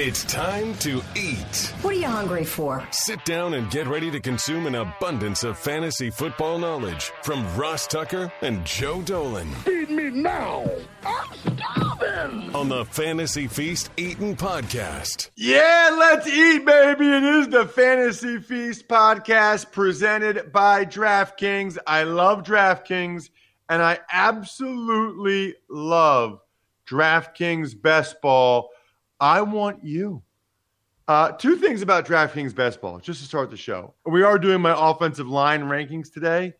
It's time to eat. What are you hungry for? Sit down and get ready to consume an abundance of fantasy football knowledge from Ross Tucker and Joe Dolan. Feed me now. I'm starving. On the Fantasy Feast Eating Podcast. Yeah, let's eat, baby. It is the Fantasy Feast podcast presented by DraftKings. I love DraftKings, and I absolutely love DraftKings Best Ball. I want you. Uh, two things about DraftKings Best Ball, just to start the show. We are doing my offensive line rankings today.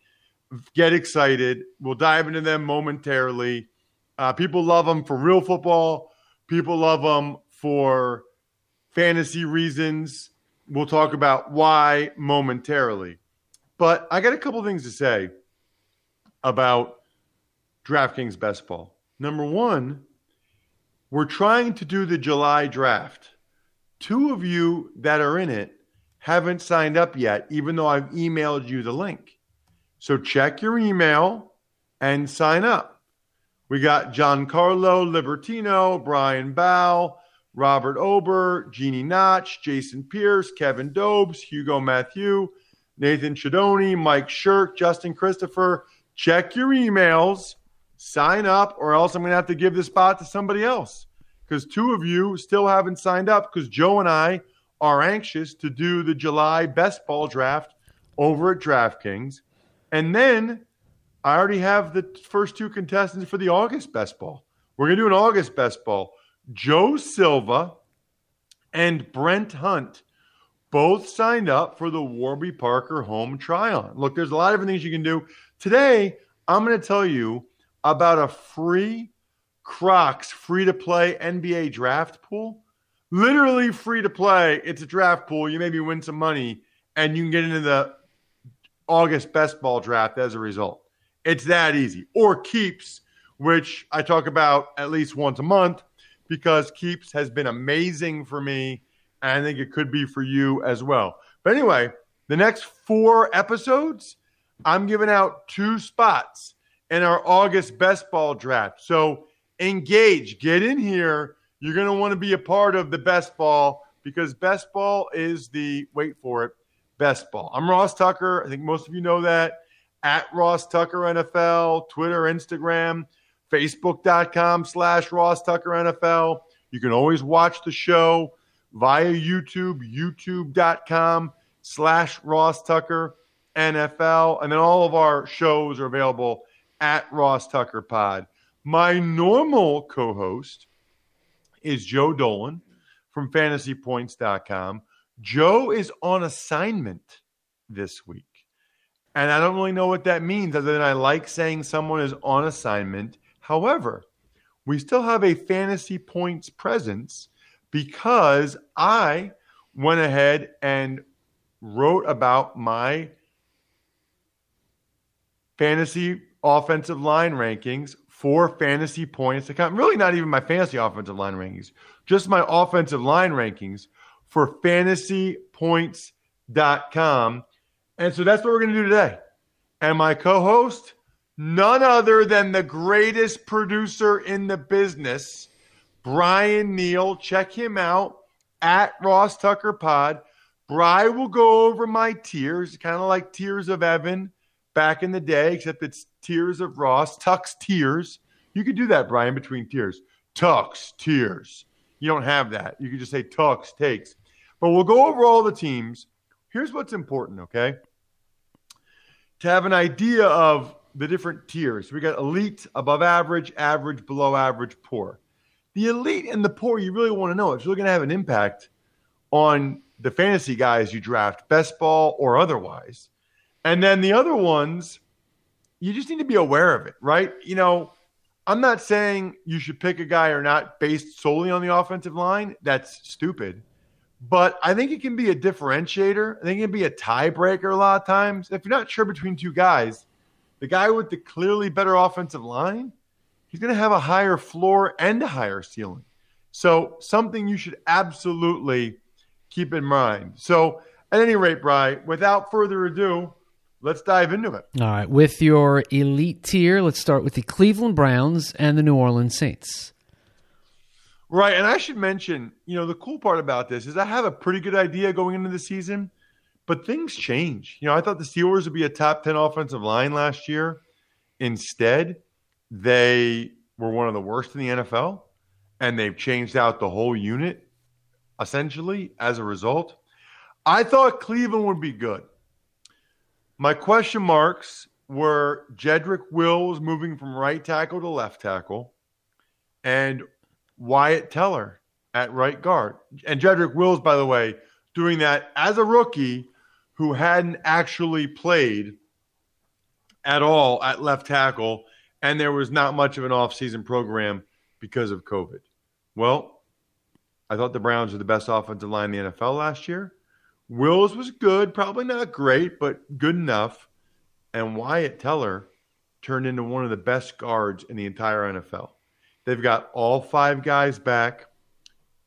Get excited. We'll dive into them momentarily. Uh, people love them for real football. People love them for fantasy reasons. We'll talk about why momentarily. But I got a couple things to say about DraftKings Best Ball. Number one, we're trying to do the July draft. Two of you that are in it haven't signed up yet, even though I've emailed you the link. So check your email and sign up. We got Giancarlo Libertino, Brian Bow, Robert Ober, Jeannie Notch, Jason Pierce, Kevin Dobes, Hugo Matthew, Nathan Shadoni, Mike Shirk, Justin Christopher. Check your emails, sign up, or else I'm going to have to give the spot to somebody else because two of you still haven't signed up because Joe and I are anxious to do the July best ball draft over at DraftKings. And then I already have the first two contestants for the August best ball. We're going to do an August best ball. Joe Silva and Brent Hunt both signed up for the Warby Parker home try on. Look, there's a lot of different things you can do. Today, I'm going to tell you about a free Crocs free to play NBA draft pool. Literally free to play. It's a draft pool. You maybe win some money and you can get into the August best ball draft as a result. It's that easy. Or Keeps, which I talk about at least once a month because Keeps has been amazing for me. And I think it could be for you as well. But anyway, the next four episodes, I'm giving out two spots in our August best ball draft. So engage, get in here. You're going to want to be a part of the best ball because best ball is the, wait for it, best ball. I'm Ross Tucker. I think most of you know that. At Ross Tucker NFL, Twitter, Instagram, Facebook.com slash Ross Tucker NFL. You can always watch the show via YouTube, YouTube.com slash Ross Tucker NFL. And then all of our shows are available at Ross Tucker Pod. My normal co host is Joe Dolan from fantasypoints.com. Joe is on assignment this week. And I don't really know what that means other than I like saying someone is on assignment. However, we still have a fantasy points presence because I went ahead and wrote about my fantasy offensive line rankings for fantasy points account. Really, not even my fantasy offensive line rankings, just my offensive line rankings for fantasypoints.com. And so that's what we're going to do today. And my co host, none other than the greatest producer in the business, Brian Neal. Check him out at Ross Tucker Pod. Bry will go over my tiers, kind of like Tears of Evan back in the day, except it's Tears of Ross, Tuck's Tears. You could do that, Brian, between tears. Tucks, tears. You don't have that. You could just say Tucks, takes. But we'll go over all the teams. Here's what's important, okay? To have an idea of the different tiers. We got elite, above average, average, below average, poor. The elite and the poor, you really want to know. It's really going to have an impact on the fantasy guys you draft, best ball or otherwise. And then the other ones, you just need to be aware of it, right? You know, I'm not saying you should pick a guy or not based solely on the offensive line. That's stupid. But I think it can be a differentiator. I think it can be a tiebreaker a lot of times. If you're not sure between two guys, the guy with the clearly better offensive line, he's going to have a higher floor and a higher ceiling. So, something you should absolutely keep in mind. So, at any rate, Bry, without further ado, let's dive into it. All right. With your elite tier, let's start with the Cleveland Browns and the New Orleans Saints. Right. And I should mention, you know, the cool part about this is I have a pretty good idea going into the season, but things change. You know, I thought the Steelers would be a top 10 offensive line last year. Instead, they were one of the worst in the NFL, and they've changed out the whole unit essentially as a result. I thought Cleveland would be good. My question marks were Jedrick Wills moving from right tackle to left tackle and Wyatt Teller at right guard. And Jedrick Wills, by the way, doing that as a rookie who hadn't actually played at all at left tackle, and there was not much of an offseason program because of COVID. Well, I thought the Browns were the best offensive line in the NFL last year. Wills was good, probably not great, but good enough. And Wyatt Teller turned into one of the best guards in the entire NFL. They've got all five guys back.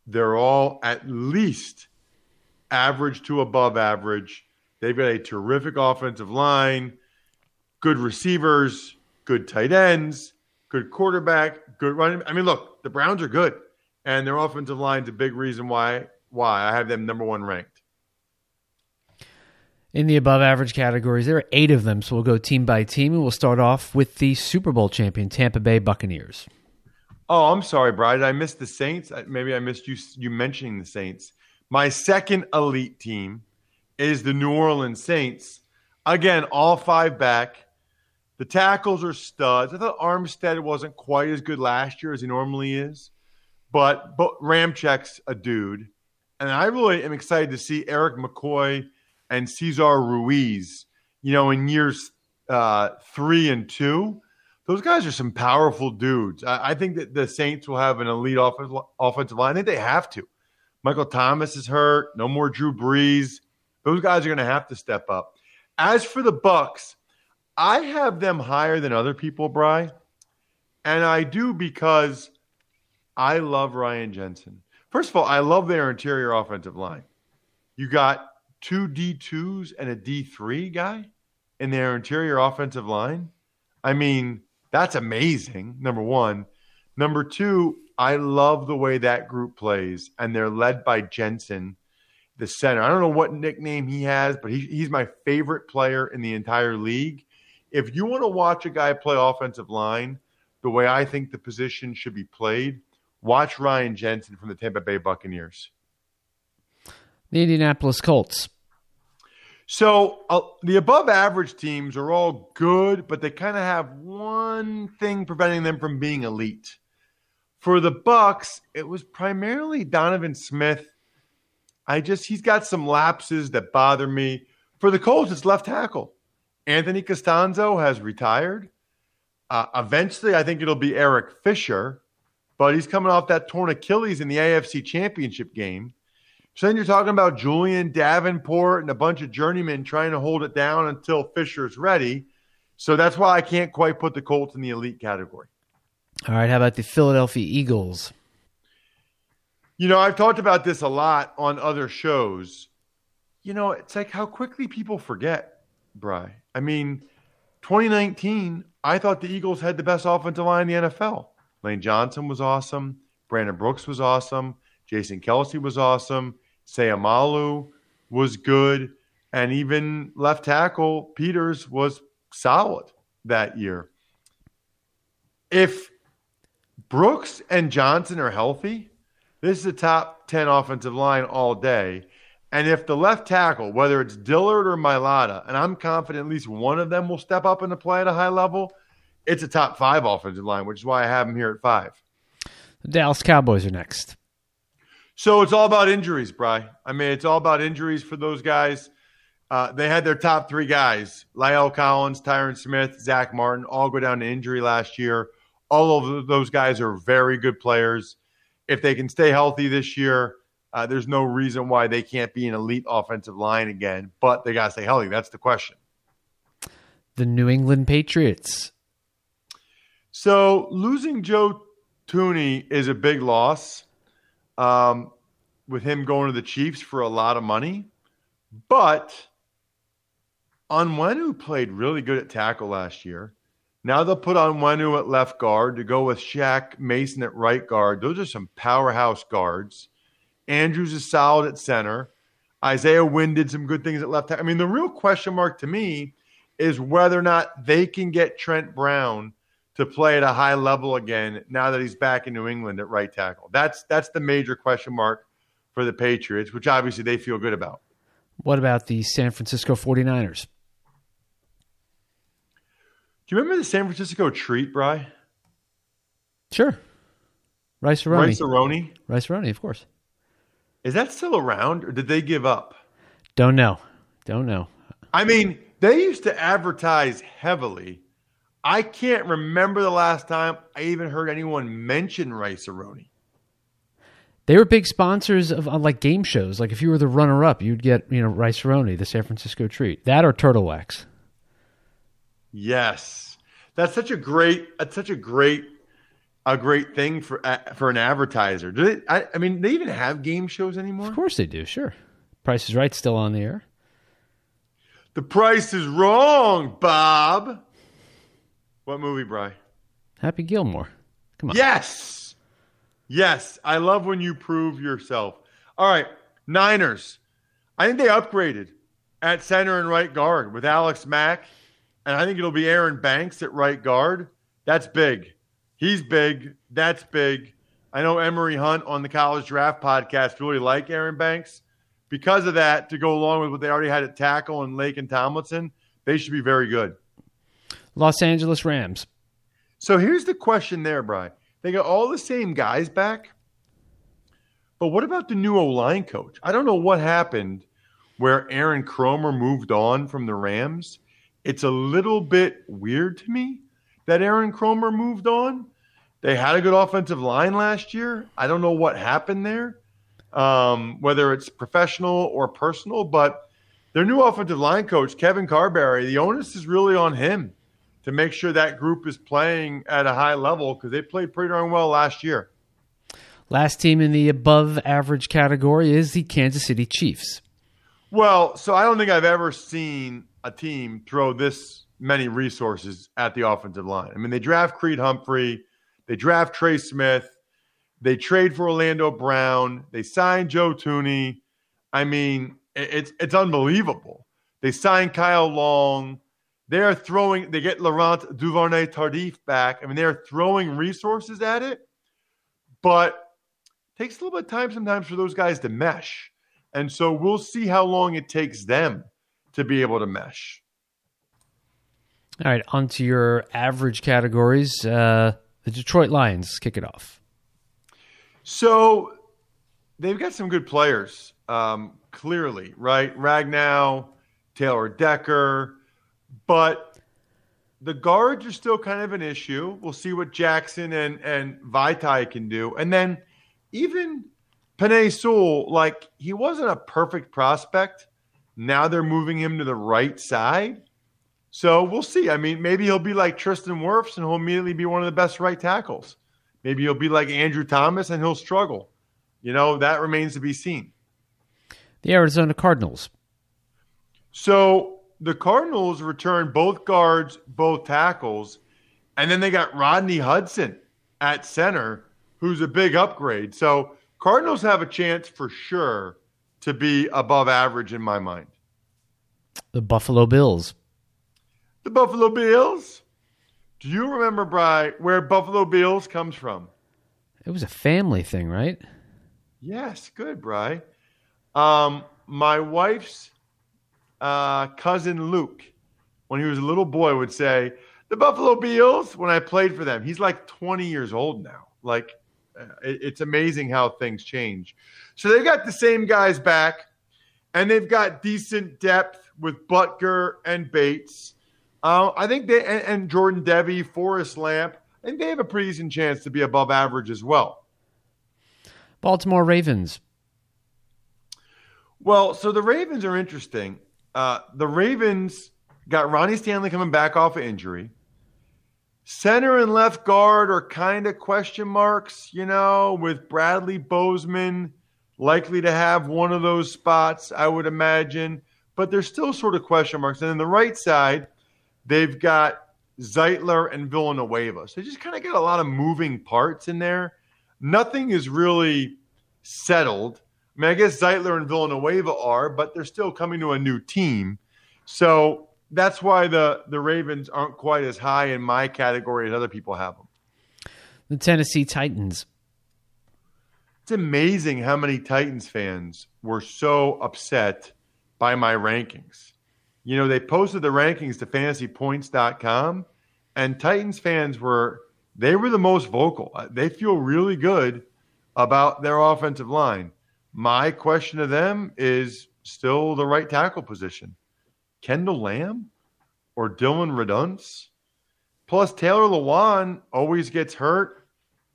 They're all at least average to above average. They've got a terrific offensive line, good receivers, good tight ends, good quarterback, good running. I mean, look, the Browns are good, and their offensive line's a big reason why why I have them number one ranked. In the above average categories, there are eight of them, so we'll go team by team, and we'll start off with the Super Bowl champion, Tampa Bay Buccaneers. Oh, I'm sorry, Brian. I missed the Saints. Maybe I missed you you mentioning the Saints. My second elite team is the New Orleans Saints. Again, all five back. The tackles are studs. I thought Armstead wasn't quite as good last year as he normally is, but but Ramczyk's a dude, and I really am excited to see Erik McCoy and Cesar Ruiz. You know, in years uh, three and two those guys are some powerful dudes. I, I, think that the Saints will have an elite offensive, offensive line. I think they have to. Michael Thomas is hurt. No more Drew Brees. Those guys are going to have to step up. As for the Bucks, I have them higher than other people, Bry, and I do because I love Ryan Jensen. First of all, I love their interior offensive line. You got two D2s and a D3 guy in their interior offensive line. I mean, that's amazing, number one. Number two, I love the way that group plays, and they're led by Jensen, the center. I don't know what nickname he has, but he, he's my favorite player in the entire league. If you want to watch a guy play offensive line the way I think the position should be played, watch Ryan Jensen from the Tampa Bay Buccaneers. The Indianapolis Colts. So uh, the above average teams are all good, but they kind of have one thing preventing them from being elite. For the Bucks, it was primarily Donovan Smith. I just he's got some lapses that bother me. For the Colts, it's left tackle. Anthony Castonzo has retired. Uh, eventually, I think it'll be Eric Fisher, but he's coming off that torn Achilles in the AFC Championship game. So then you're talking about Julian Davenport and a bunch of journeymen trying to hold it down until Fisher's ready. So that's why I can't quite put the Colts in the elite category. All right. How about the Philadelphia Eagles? You know, I've talked about this a lot on other shows. You know, it's like how quickly people forget, Bry. I mean, 2019, I thought the Eagles had the best offensive line in the NFL. Lane Johnson was awesome. Brandon Brooks was awesome. Jason Kelce was awesome. Seumalo was good. And even left tackle Peters was solid that year. If Brooks and Johnson are healthy, this is a top 10 offensive line all day. And if the left tackle, whether it's Dillard or Mailata, and I'm confident at least one of them will step up into play at a high level, it's a top five offensive line, which is why I have them here at five. The Dallas Cowboys are next. So it's all about injuries, Bry. I mean, it's all about injuries for those guys. Uh, they had their top three guys: La'el Collins, Tyron Smith, Zack Martin, all go down to injury last year. All of those guys are very good players. If they can stay healthy this year, uh, there's no reason why they can't be an elite offensive line again. But they got to stay healthy. That's the question. The New England Patriots. So losing Joe Thuney is a big loss um, with him going to the Chiefs for a lot of money. But Onwenu played really good at tackle last year. Now they'll put Onwenu at left guard to go with Shaq Mason at right guard. Those are some powerhouse guards. Andrews is solid at center. Isaiah Wynn did some good things at left. I mean, the real question mark to me is whether or not they can get Trent Brown to play at a high level again now that he's back in New England at right tackle. That's that's the major question mark for the Patriots, which obviously they feel good about. What about the San Francisco 49ers? Do you remember the San Francisco treat, Bry? Sure. Rice-A-Roni. Rice Aroni. Rice-A-Roni, of course. Is that still around or did they give up? Don't know. Don't know. I mean, they used to advertise heavily. I can't remember the last time I even heard anyone mention Rice-A-Roni. They were big sponsors of, of like game shows. Like if you were the runner up, you'd get, you know, Rice-A-Roni, the San Francisco treat. That or turtle wax. Yes. That's such a great that's such a great a great thing for uh, for an advertiser. Do they I, I mean, they even have game shows anymore? Of course they do, sure. Price is Right still on the air. The price is wrong, Bob. What movie, Bry? Happy Gilmore. Come on. Yes. Yes. I love when you prove yourself. All right. Niners. I think they upgraded at center and right guard with Alex Mack. And I think it'll be Aaron Banks at right guard. That's big. He's big. That's big. I know Emory Hunt on the College Draft podcast really like Aaron Banks. Because of that, to go along with what they already had at tackle and Laken Tomlinson, they should be very good. Los Angeles Rams. So here's the question there, Brian. They got all the same guys back. But what about the new O line coach? I don't know what happened where Aaron Kromer moved on from the Rams. It's a little bit weird to me that Aaron Kromer moved on. They had a good offensive line last year. I don't know what happened there, um, whether it's professional or personal, but their new offensive line coach, Kevin Carberry, the onus is really on him to make sure that group is playing at a high level because they played pretty darn well last year. Last team in the above average category is the Kansas City Chiefs. Well, so I don't think I've ever seen a team throw this many resources at the offensive line. I mean, they draft Creed Humphrey, they draft Trey Smith, they trade for Orlando Brown, they sign Joe Thuney. I mean, it's it's unbelievable. They sign Kyle Long. They're throwing. They get Laurent Duvernay Tardif back. I mean, they're throwing resources at it, but it takes a little bit of time sometimes for those guys to mesh. And so we'll see how long it takes them to be able to mesh. All right, on to your average categories. Uh, the Detroit Lions kick it off. So they've got some good players, um, clearly, right? Ragnow, Taylor Decker, but the guards are still kind of an issue. We'll see what Jackson and and Vaitai can do, and then even Penei Sewell, like he wasn't a perfect prospect. Now they're moving him to the right side. So we'll see. I mean, maybe he'll be like Tristan Wirfs and he'll immediately be one of the best right tackles. Maybe he'll be like Andrew Thomas and he'll struggle. You know, that remains to be seen. The Arizona Cardinals. So the Cardinals returned both guards, both tackles, and then they got Rodney Hudson at center, who's a big upgrade. So Cardinals have a chance for sure to be above average in my mind. The Buffalo Bills. The Buffalo Bills. Do you remember, Bry, where Buffalo Bills comes from? It was a family thing, right? Yes, good, Bry. Um, my wife's uh, cousin Luke, when he was a little boy, would say, The Buffalo Bills, when I played for them. He's like 20 years old now. Like, uh, it, it's amazing how things change. So they've got the same guys back, and they've got decent depth with Boettger and Bates. Uh, I think they and, and Jordan Devey, Forrest Lamp, I think they have a pretty decent chance to be above average as well. Baltimore Ravens. Well, so the Ravens are interesting. Uh, the Ravens got Ronnie Stanley coming back off of injury. Center and left guard are kind of question marks, you know, with Bradley Bozeman likely to have one of those spots, I would imagine. But there's still sort of question marks. And then the right side, they've got Zeitler, and Villanueva. So just kind of got a lot of moving parts in there. Nothing is really settled. I mean, I guess Zeitler and Villanueva are, but they're still coming to a new team. So that's why the, the Ravens aren't quite as high in my category as other people have them. The Tennessee Titans. It's amazing how many Titans fans were so upset by my rankings. You know, they posted the rankings to fantasypoints.com, and Titans fans were they were the most vocal. They feel really good about their offensive line. My question to them is still the right tackle position. Kendall Lamm or Dillon Radunz? Plus, Taylor Lewan always gets hurt.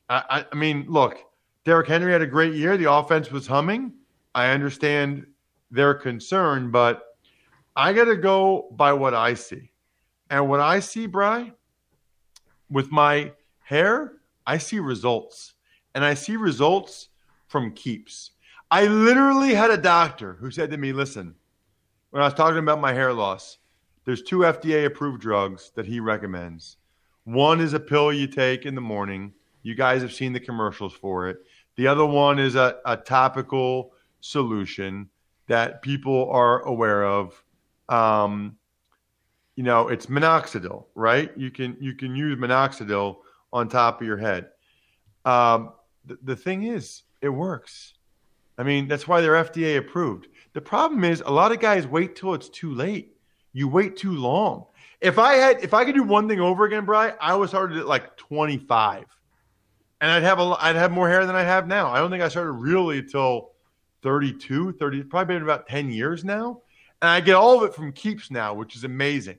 I, I, I mean, look, Derrick Henry had a great year. The offense was humming. I understand their concern, but I got to go by what I see. And what I see, Bry, with my hair, I see results. And I see results from keeps. I literally had a doctor who said to me, listen, when I was talking about my hair loss, there's two FDA approved drugs that he recommends. One is a pill you take in the morning. You guys have seen the commercials for it. The other one is a, a topical solution that people are aware of. Um, you know, it's minoxidil, right? You can you can use minoxidil on top of your head. Um, the, the thing is, it works. I mean, that's why they're FDA approved. The problem is, a lot of guys wait till it's too late. You wait too long. If I had, if I could do one thing over again, Bry, I would started at like 25, and I'd have a, I'd have more hair than I have now. I don't think I started really until 32, 30, probably been about 10 years now, and I get all of it from Keeps now, which is amazing.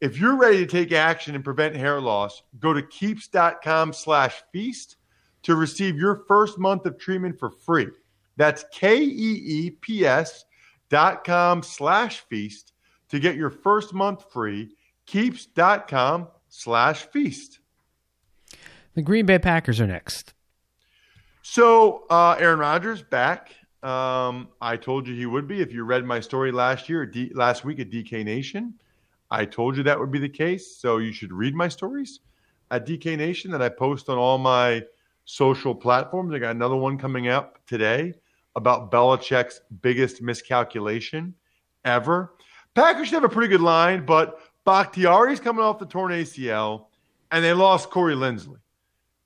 If you're ready to take action and prevent hair loss, go to keeps.com slash feast to receive your first month of treatment for free. That's K-E-E-P-S dot com slash feast to get your first month free. Keeps dot com slash feast. The Green Bay Packers are next. So uh, Aaron Rodgers back. Um, I told you he would be. If you read my story last year, D- last week at DK Nation, I told you that would be the case. So you should read my stories at DK Nation that I post on all my social platforms. I got another one coming up today about Belichick's biggest miscalculation ever. Packers should have a pretty good line, but Bakhtiari's coming off the torn ACL, and they lost Corey Linsley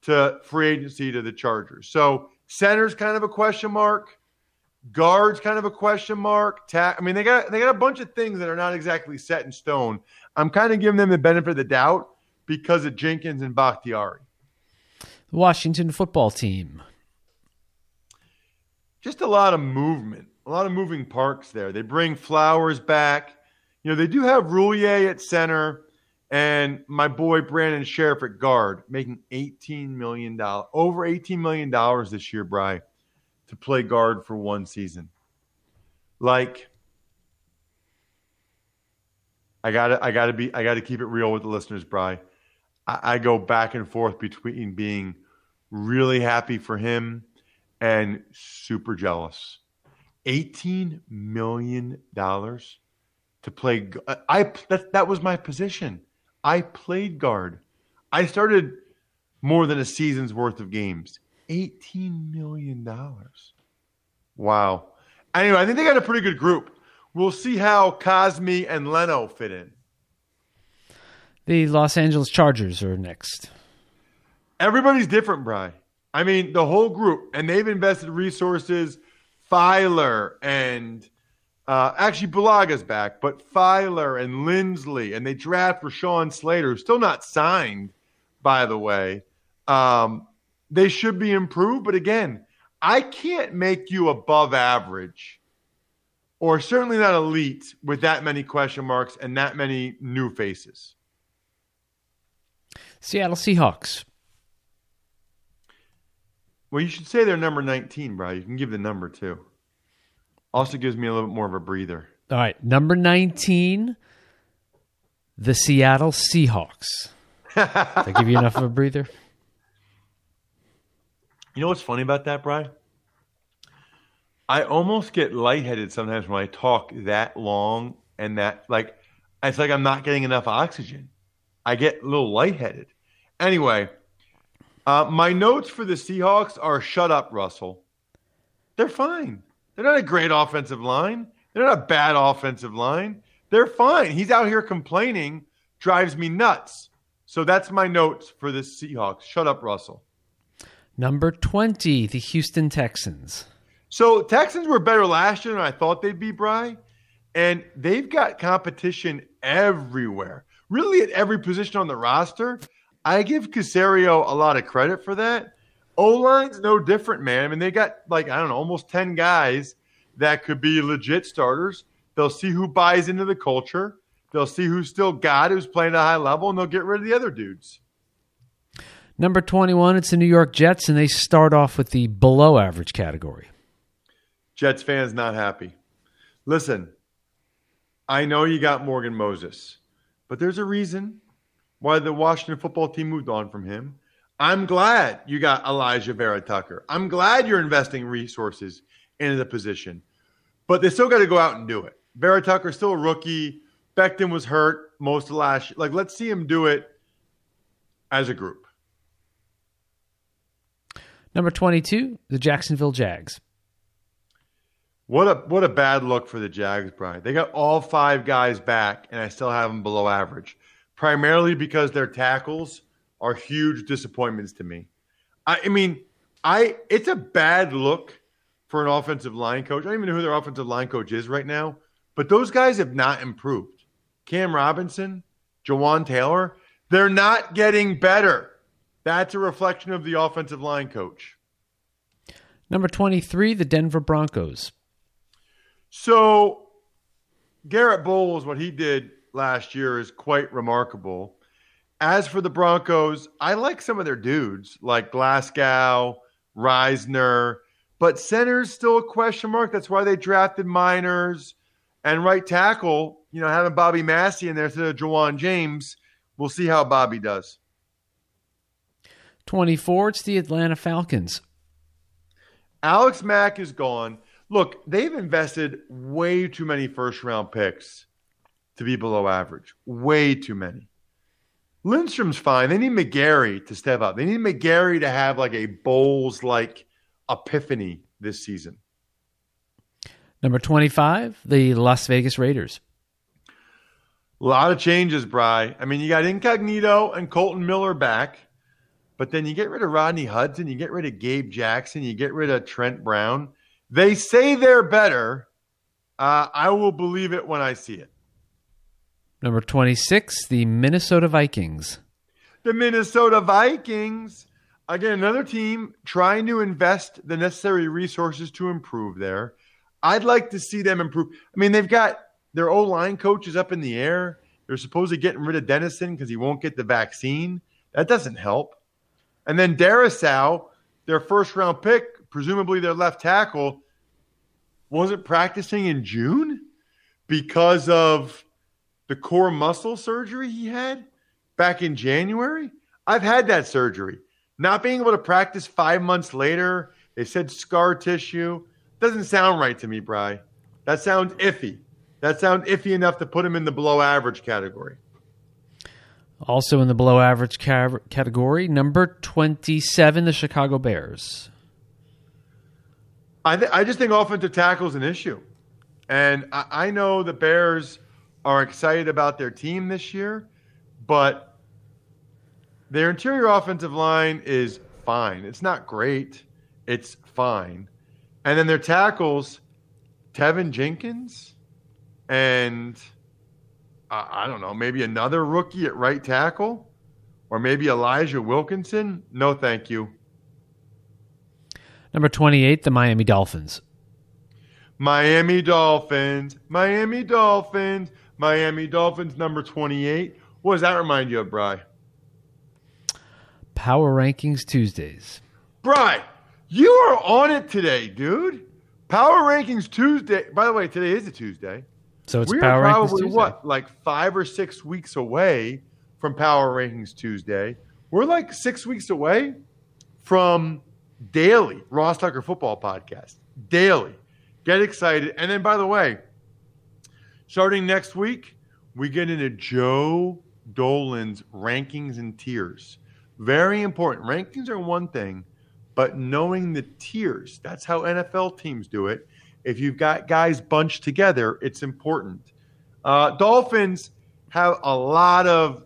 to free agency to the Chargers. So center's kind of a question mark. Guards kind of a question mark. Ta- I mean, they got they got a bunch of things that are not exactly set in stone. I'm kind of giving them the benefit of the doubt because of Jenkins and Bakhtiari. The Washington football team. Just a lot of movement, a lot of moving parts there. They bring Flowers back. You know, they do have Roullier at center and my boy Brandon Scherff at guard, making $18 million, over $18 million this year, Bry, to play guard for one season. Like, I gotta, I gotta be, I gotta keep it real with the listeners, Bry. I, I go back and forth between being really happy for him and super jealous. $18 million to play. Uh, I that, that was my position. I played guard. I started more than a season's worth of games. $18 million. Wow. Anyway, I think they got a pretty good group. We'll see how Cosmi and Leno fit in. The Los Angeles Chargers are next. Everybody's different, Bry. I mean, the whole group, and they've invested resources. Feiler and uh, actually, Bulaga's back, but Feiler and Linsley, and they draft Rashawn Slater, who's still not signed, by the way. Um, they should be improved, but again, I can't make you above average, or certainly not elite, with that many question marks and that many new faces. Seattle Seahawks. Well, you should say they're number 19, bro. You can give the number too. Also gives me a little bit more of a breather. All right, number 19, the Seattle Seahawks. Did I give you enough of a breather? You know what's funny about that, Brian? I almost get lightheaded sometimes when I talk that long and that like it's like I'm not getting enough oxygen. I get a little lightheaded. Anyway, uh, my notes for the Seahawks are shut up, Russell. They're fine. They're not a great offensive line. They're not a bad offensive line. They're fine. He's out here complaining, drives me nuts. So that's my notes for the Seahawks. Shut up, Russell. Number 20, the Houston Texans. So Texans were better last year than I thought they'd be, Bry. And they've got competition everywhere, really at every position on the roster. I give Caserio a lot of credit for that. O line's no different, man. I mean, they got like, I don't know, almost 10 guys that could be legit starters. They'll see who buys into the culture. They'll see who's still got, who's playing at a high level, and they'll get rid of the other dudes. Number 21, it's the New York Jets, and they start off with the below average category. Jets fans not happy. Listen, I know you got Morgan Moses, but there's a reason why the Washington football team moved on from him. I'm glad you got Alijah Vera Tucker. I'm glad you're investing resources into the position, but they still got to go out and do it. Vera Tucker's still a rookie. Becton was hurt most of last year. Like, let's see him do it as a group. Number 22, the Jacksonville Jags. What a what a bad look for the Jags, Brian. They got all five guys back, and I still have them below average, primarily because their tackles are huge disappointments to me. I, I mean, I it's a bad look for an offensive line coach. I don't even know who their offensive line coach is right now, but those guys have not improved. Cam Robinson, Jawaan Taylor, they're not getting better. That's a reflection of the offensive line coach. Number 23, the Denver Broncos. So, Garett Bolles, what he did last year is quite remarkable. As for the Broncos, I like some of their dudes like Glasgow, Risner, but center's still a question mark. That's why they drafted Meinerz and right tackle. You know, having Bobby Massie in there instead of Ja'Wuan James. We'll see how Bobby does. 24, it's the Atlanta Falcons. Alex Mack is gone. Look, they've invested way too many first round picks to be below average. Way too many. Lindstrom's fine. They need McGary to step up. They need McGary to have like a Bolles like epiphany this season. Number 25, the Las Vegas Raiders. A lot of changes, Bry. I mean, you got Incognito and Kolton Miller back, but then you get rid of Rodney Hudson, you get rid of Gabe Jackson, you get rid of Trent Brown. They say they're better. Uh, I will believe it when I see it. Number 26, the Minnesota Vikings. The Minnesota Vikings. Again, another team trying to invest the necessary resources to improve there. I'd like to see them improve. I mean, they've got their O line coaches up in the air. They're supposedly getting rid of Dennison because he won't get the vaccine. That doesn't help. And then Darrisaw, their first round pick, presumably their left tackle, wasn't practicing in June because of the core muscle surgery he had back in January. I've had that surgery. Not being able to practice five months later, they said scar tissue. Doesn't sound right to me, Bry. That sounds iffy. That sounds iffy enough to put him in the below average category. Also in the below average ca- category, number 27, the Chicago Bears. I, th- I just think offensive tackle is an issue. And I-, I know the Bears are excited about their team this year, but their interior offensive line is fine. It's not great, it's fine. And then their tackles, Teven Jenkins and uh, I don't know, maybe another rookie at right tackle or maybe Elijah Wilkinson. No, thank you. Number 28, the Miami Dolphins. Miami Dolphins, Miami Dolphins, Miami Dolphins, number 28. What does that remind you of, Bry? Power Rankings Tuesdays. Bry, you are on it today, dude. Power Rankings Tuesday. By the way, today is a Tuesday. So it's we Power are Rankings probably what, like five or six weeks away from Power Rankings Tuesday. We're like six weeks away from daily Ross Tucker Football Podcast. Daily. Get excited. And then, by the way, starting next week, we get into Joe Dolan's rankings and tiers. Very important. Rankings are one thing, but knowing the tiers, that's how NFL teams do it. If you've got guys bunched together, it's important. Uh, Dolphins have a lot of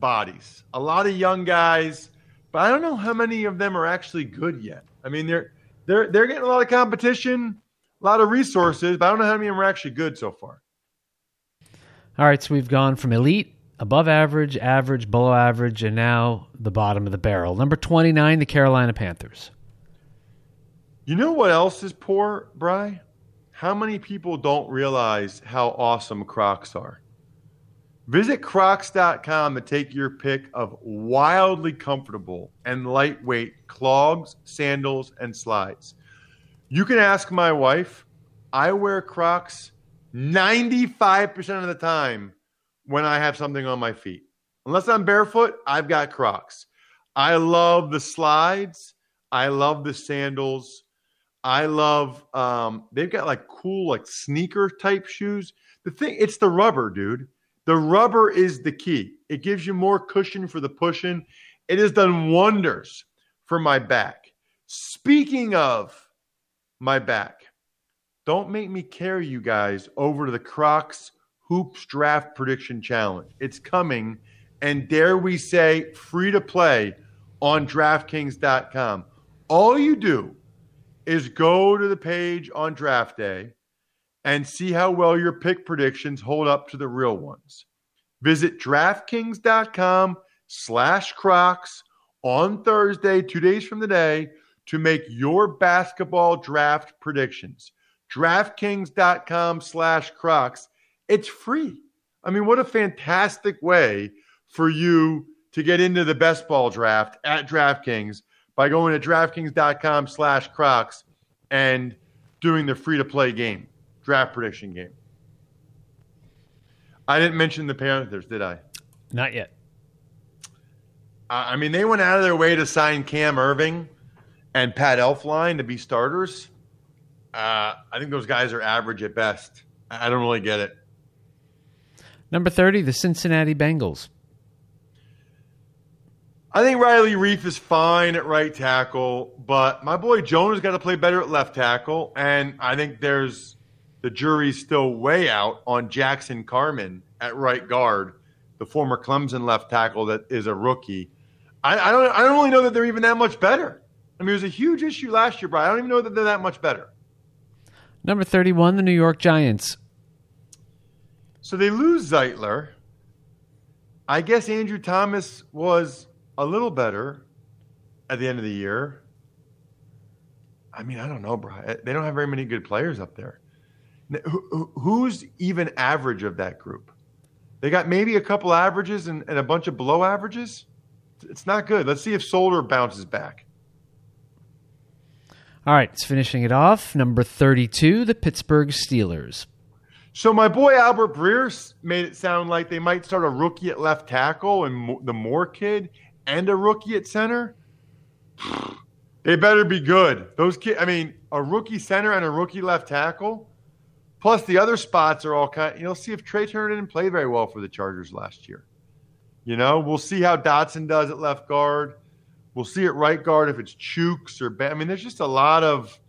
bodies, a lot of young guys, but I don't know how many of them are actually good yet. I mean, they're they're they're getting a lot of competition, a lot of resources, but I don't know how many of them are actually good so far. All right, so we've gone from elite, above average, average, below average, and now the bottom of the barrel. Number 29, the Carolina Panthers. You know what else is poor, Bry? How many people don't realize how awesome Crocs are? Visit crocs.com to take your pick of wildly comfortable and lightweight clogs, sandals, and slides. You can ask my wife. I wear Crocs 95% of the time when I have something on my feet. Unless I'm barefoot, I've got Crocs. I love the slides. I love the sandals. I love um, they've got like cool like sneaker type shoes. The thing it's the rubber, dude. The rubber is the key. It gives you more cushion for the pushing. It has done wonders for my back. Speaking of my back, don't make me carry you guys over to the Crocs Hoops Draft Prediction Challenge. It's coming, and dare we say, free to play on DraftKings.com. All you do is go to the page on draft day and see how well your pick predictions hold up to the real ones. Visit DraftKings.com slash Crocs on Thursday, two days from the day, to make your basketball draft predictions. DraftKings.com slash Crocs. It's free. I mean, what a fantastic way for you to get into the best ball draft at DraftKings by going to DraftKings.com slash Crocs and doing the free to play game draft prediction game. I didn't mention the Panthers, did I? Not yet. I mean, they went out of their way to sign Cam Erving and Pat Elflein to be starters. Uh, I think those guys are average at best. I don't really get it. Number 30, the Cincinnati Bengals. I think Riley Reiff is fine at right tackle, but my boy Jones got to play better at left tackle, and I think there's the jury's still way out on Jackson Carman at right guard, the former Clemson left tackle that is a rookie. I, I don't I don't really know that they're even that much better. I mean, it was a huge issue last year, but I don't even know that they're that much better. Number 31, the New York Giants. So they lose Zeitler. I guess Andrew Thomas was a little better at the end of the year. I mean, I don't know, bro. They don't have very many good players up there. Who's even average of that group? They got maybe a couple averages and, and a bunch of below averages. It's not good. Let's see if Solder bounces back. All right, it's finishing it off. Number 32, the Pittsburgh Steelers. So my boy Albert Breer made it sound like they might start a rookie at left tackle and the Moore kid and a rookie at center. They better be good. Those kids, I mean, a rookie center and a rookie left tackle. Plus, the other spots are all kind. You'll see if Trai Turner didn't play very well for the Chargers last year. You know, we'll see how Dotson does at left guard. We'll see at right guard if it's Chooks or ben. I mean, there's just a lot of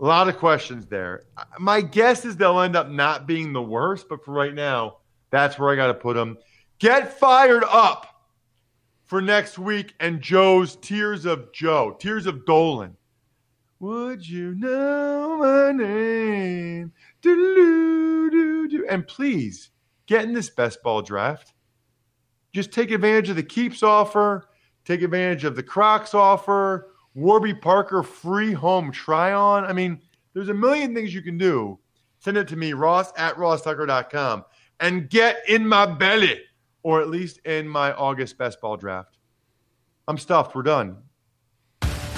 a lot of questions there. My guess is they'll end up not being the worst, but for right now, that's where I got to put them. Get fired up for next week and Joe's Tears of Joe, Tears of Dolan. Would you know my name? do do do And please get in this best ball draft. Just take advantage of the keeps offer, take advantage of the Crocs offer, Warby Parker free home try on. I mean, there's a million things you can do. Send it to me, Ross at rosstucker.com, and get in my belly, or at least in my August best ball draft. I'm stuffed. We're done.